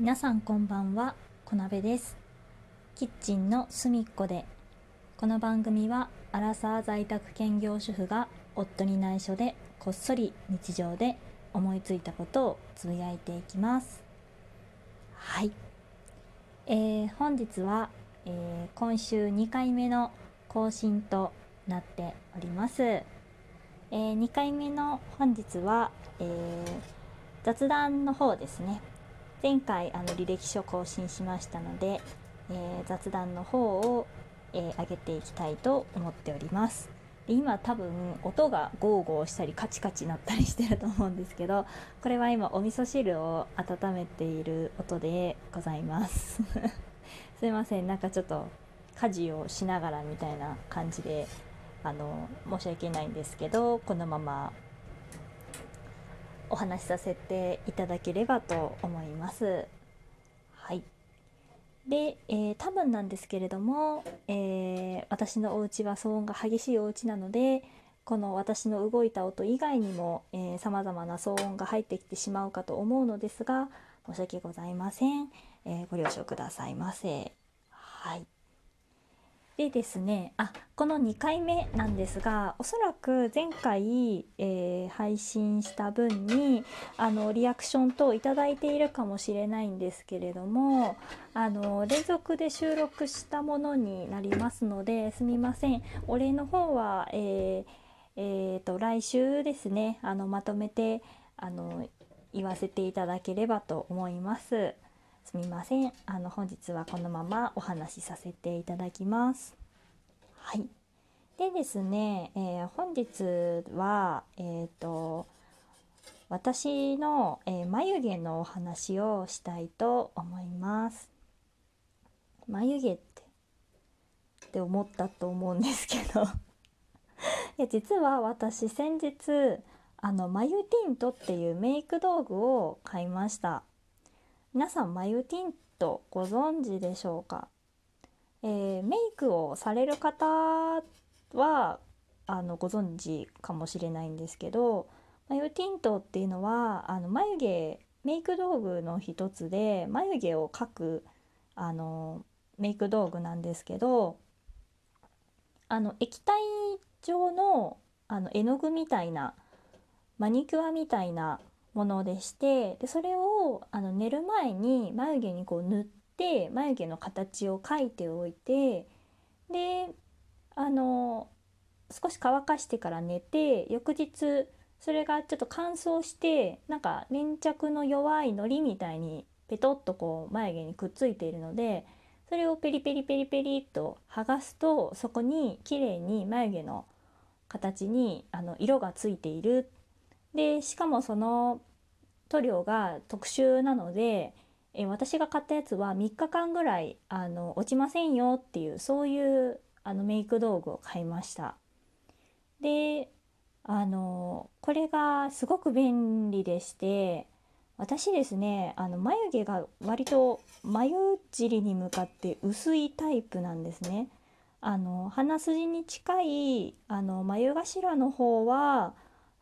皆さんこんばんは小鍋です。キッチンの隅っこでこの番組はアラサー在宅兼業主婦が夫に内緒でこっそり日常で思いついたことをつぶやいていきます。はい、えー、本日は、えー、今週2回目の更新となっております、えー、2回目の本日は、え雑談の方ですね。前回あの履歴書更新しましたので、えー、雑談の方を、えー、上げていきたいと思っております。で今多分音がゴーゴーしたりカチカチなったりしてると思うんですけどこれは今お味噌汁を温めている音でございます。すいません。なんかちょっと家事をしながらみたいな感じであの申し訳ないんですけどこのままお話しさせていただければと思います。はいで、えー、多分なんですけれども、えー、私のお家は騒音が激しいお家なのでこの私の動いた音以外にもさまざまな騒音が入ってきてしまうかと思うのですが申し訳ございません、えー、ご了承くださいませ。はいでですねあこの2回目なんですがおそらく前回、えー、配信した分にあのリアクション等いただいているかもしれないんですけれどもあの連続で収録したものになりますのですみませんお礼の方は、えーえー、と来週ですねあのまとめてあの言わせていただければと思います。すみません。あの本日はこのままお話しさせていただきます。はい。でですね、えー、本日はえっ、ー、と私の、えー、眉毛のお話をしたいと思います。眉毛ってって思ったと思うんですけど。いや実は私先日あの眉ティントっていうメイク道具を買いました。皆さん眉ティントご存知でしょうか、えー、メイクをされる方はあのご存知かもしれないんですけど眉ティントっていうのはあの眉毛メイク道具の一つで眉毛を描くあのメイク道具なんですけどあの液体状のあの絵の具みたいなマニキュアみたいなものでしてでそれをあの寝る前に眉毛にこう塗って眉毛の形を描いておいてであの少し乾かしてから寝て翌日それがちょっと乾燥してなんか粘着の弱い糊みたいにペトッとこう眉毛にくっついているのでそれをペリペリペリペリっと剥がすとそこに綺麗に眉毛の形にあの色がついている。でしかもその塗料が特殊なのでえ私が買ったやつは3日間ぐらいあの落ちませんよっていうそういうあのメイク道具を買いました。であのこれがすごく便利でして私ですねあの眉毛が割と眉尻に向かって薄いタイプなんですね。あの鼻筋に近いあの眉頭の方は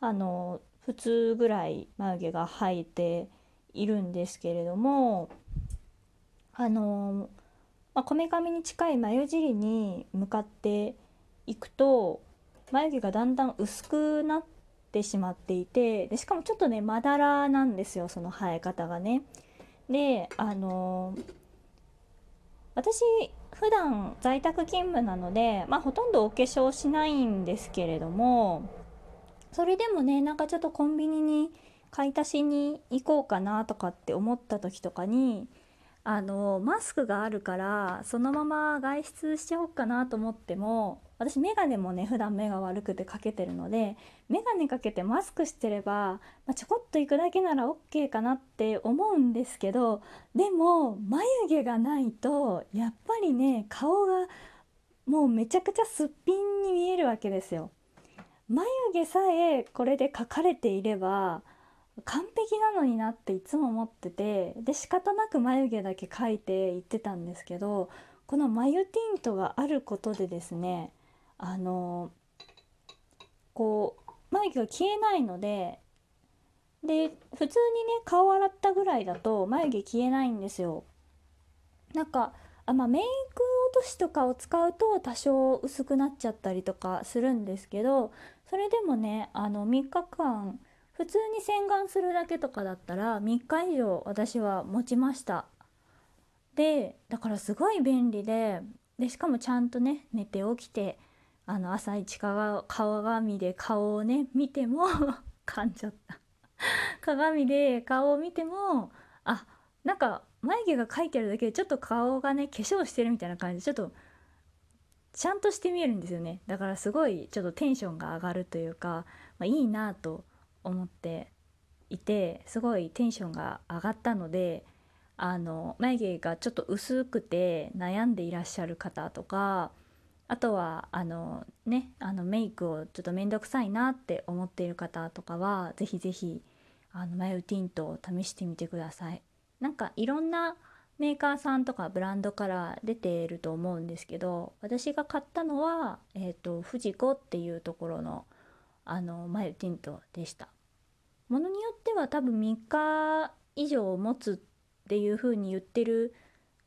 あの普通ぐらい眉毛が生えているんですけれどもあのこめかみに近い眉尻に向かっていくと眉毛がだんだん薄くなってしまっていてでしかもちょっとねまだらなんですよその生え方がね。であの私普段在宅勤務なので、まあ、ほとんどお化粧しないんですけれどもそれでもねなんかちょっとコンビニに買い足しに行こうかなとかって思った時とかにあのマスクがあるからそのまま外出しちゃおうかなと思っても私メガネもね普段目が悪くてかけてるのでメガネかけてマスクしてれば、まあ、ちょこっと行くだけなら OK かなって思うんですけどでも眉毛がないとやっぱりね顔がもうめちゃくちゃすっぴんに見えるわけですよ。眉毛さえこれで描かれていれば完璧なのになっていつも思っててで仕方なく眉毛だけ描いていってたんですけどこの眉ティントがあることでですねあのこう眉毛が消えないのでで普通にね顔洗ったぐらいだと眉毛消えないんですよ。なんかあまあメイク落としとかを使うと多少薄くなっちゃったりとかするんですけどそれでもねあの3日間普通に洗顔するだけとかだったら3日以上私は持ちました。でだからすごい便利ででしかもちゃんとね寝て起きてあの朝一鏡で顔をね見ても 噛んじゃった。鏡で顔を見てもあなんか眉毛が描いてるだけでちょっと顔がね化粧してるみたいな感じ。でちょっとちゃんとして見えるんですよねだからすごいちょっとテンションが上がるというか、まあ、いいなと思っていてすごいテンションが上がったのであの眉毛がちょっと薄くて悩んでいらっしゃる方とかあとはあのねあのメイクをちょっと面倒くさいなって思っている方とかは是非是非あの眉ティントを試してみてください。なんかいろんなメーカーさんとかブランドから出ていると思うんですけど私が買ったのは、えーと、とフジコっていうところのあの眉ティントでした。ものによっては多分3日以上持つっていう風に言ってる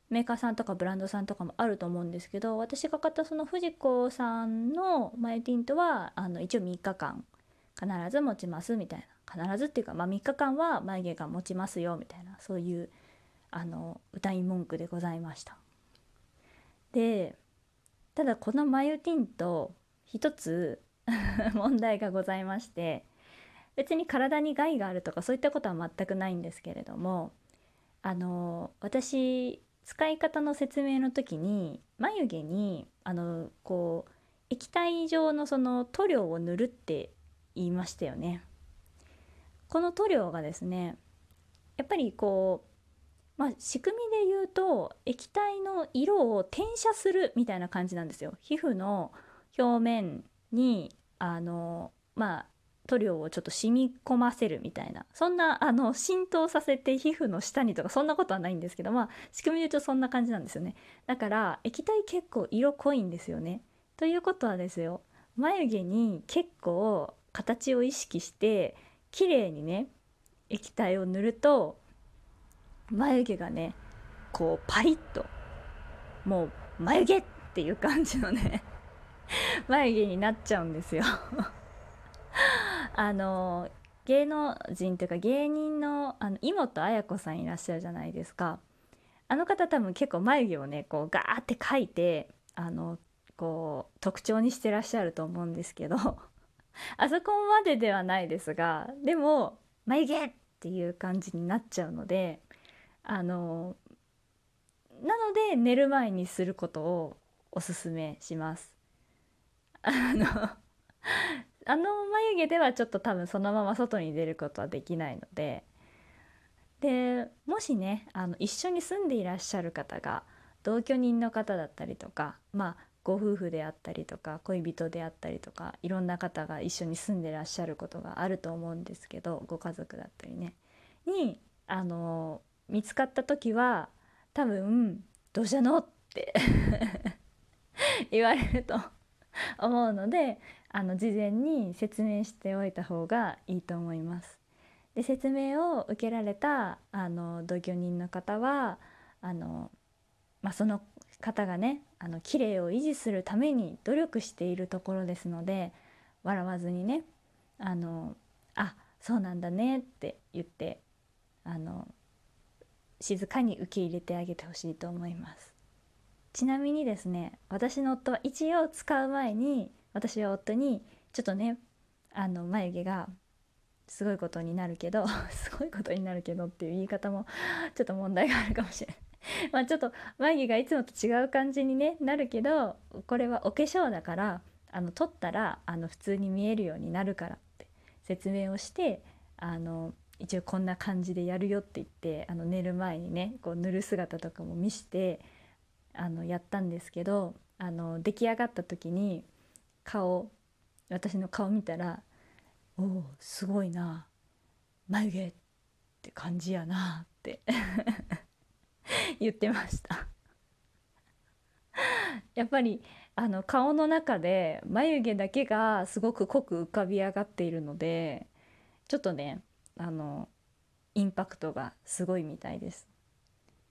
メーカーさんとかブランドさんとかもあると思うんですけど私が買ったそのフジコさんのマイティントはあの一応3日間必ず持ちますみたいな必ずっていうか、まあ、3日間は眉毛が持ちますよみたいなそういうあの歌い文句でございました。でただこのマユティント一つ 問題がございまして別に体に害があるとかそういったことは全くないんですけれどもあの私使い方の説明の時に眉毛にあのこう液体状のその塗料を塗るって言いましたよね。この塗料がですねやっぱりこう、まあ、仕組みで言うと液体の色を転写するみたいな感じなんですよ。皮膚の表面にあのまあ塗料をちょっと染み込ませるみたいな。そんなあの浸透させて皮膚の下にとかそんなことはないんですけどまあ仕組みで言うとそんな感じなんですよね。だから液体結構色濃いんですよね。ということはですよ。眉毛に結構形を意識して綺麗にね液体を塗ると眉毛がねこうパリッともう眉毛っていう感じのね 眉毛になっちゃうんですよ。あの芸能人というか芸人のあの妹綾子さんいらっしゃるじゃないですか。あの方多分結構眉毛をねこうガーって描いてあのこう特徴にしてらっしゃると思うんですけど あそこまでではないですがでも眉毛っていう感じになっちゃうのであのなので寝る前にすることをおすすめします。あのあの眉毛ではちょっと多分そのまま外に出ることはできないのででもしねあの一緒に住んでいらっしゃる方が同居人の方だったりとかまあご夫婦であったりとか恋人であったりとかいろんな方が一緒に住んでらっしゃることがあると思うんですけどご家族だったりねにあの見つかった時は多分「どうしたの?」って 言われると思うのであの事前に説明しておいた方がいいと思います。で説明を受けられたあの同居人の方はあの、まあ、その方がねあの綺麗を維持するために努力しているところですので笑わずにねあのあそうなんだねって言ってあの静かに受け入れてあげてほしいと思います。ちなみにですね私の夫は一応使う前に私は夫にちょっとねあの眉毛がすごいことになるけど すごいことになるけどっていう言い方もちょっと問題があるかもしれない。まあちょっと眉毛がいつもと違う感じに、ね、なるけどこれはお化粧だからあの取ったらあの普通に見えるようになるからって説明をしてあの一応こんな感じでやるよって言ってあの寝る前にねこう塗る姿とかも見してあのやったんですけどあの出来上がった時に顔私の顔見たら「おおすごいな眉毛って感じやな」って 言ってました。やっぱりあの顔の中で眉毛だけがすごく濃く浮かび上がっているのでちょっとねあのインパクトがすごいみたいです。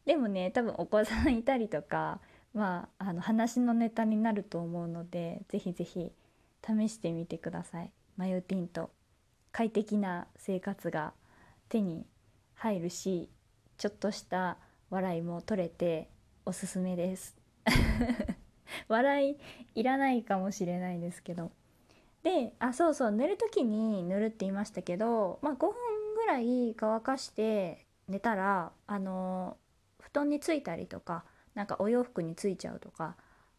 でもね多分お子さんいたりとかまああの話のネタになると思うのでぜひぜひ試してみてください。マヨティンと快適な生活が手に入るしちょっとした笑いも取れておすすめです。笑いいらないかもしれないですけど。であそうそう寝る時に塗るって言いましたけど、まあ、5分らい乾かして寝たらあの布団についたりとかなんかお洋服についちゃうとか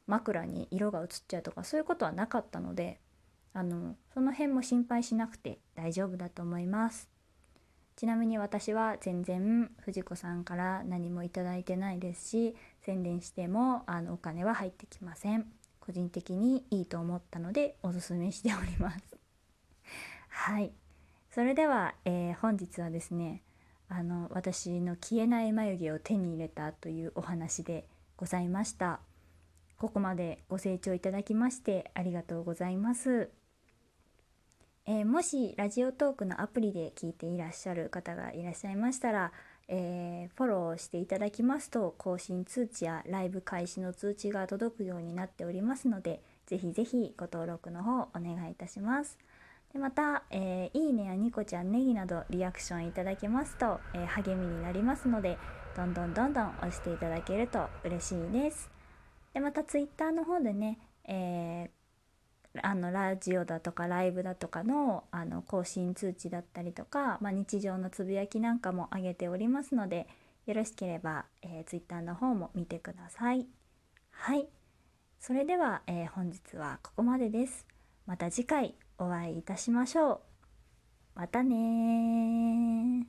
枕に色が移っちゃうとかそういうことはなかったのであのその辺も心配しなくて大丈夫だと思います。ちなみに私は全然藤子さんから何もいただいてないですし宣伝してもあのお金は入ってきません。個人的にいいと思ったのでおすすめしております。はい。それでは、えー、本日はですねあの私の消えない眉毛を手に入れたというお話でございましたここまでご清聴いただきましてありがとうございますえー、もしラジオトークのアプリで聞いていらっしゃる方がいらっしゃいましたら、えー、フォローしていただきますと更新通知やライブ開始の通知が届くようになっておりますのでぜひぜひご登録の方お願いいたします。でまた、えー、いいねやニコちゃんネギなどリアクションいただけますと、えー、励みになりますのでどんどんどんどん押していただけると嬉しいです。でまた Twitter の方でね、えあのラジオだとかライブだとかのあの更新通知だったりとか、まあ、日常のつぶやきなんかも上げておりますのでよろしければ、えー、Twitter の方も見てください。はいそれでは、えー、本日はここまでです。また次回お会いいたしましょう。またね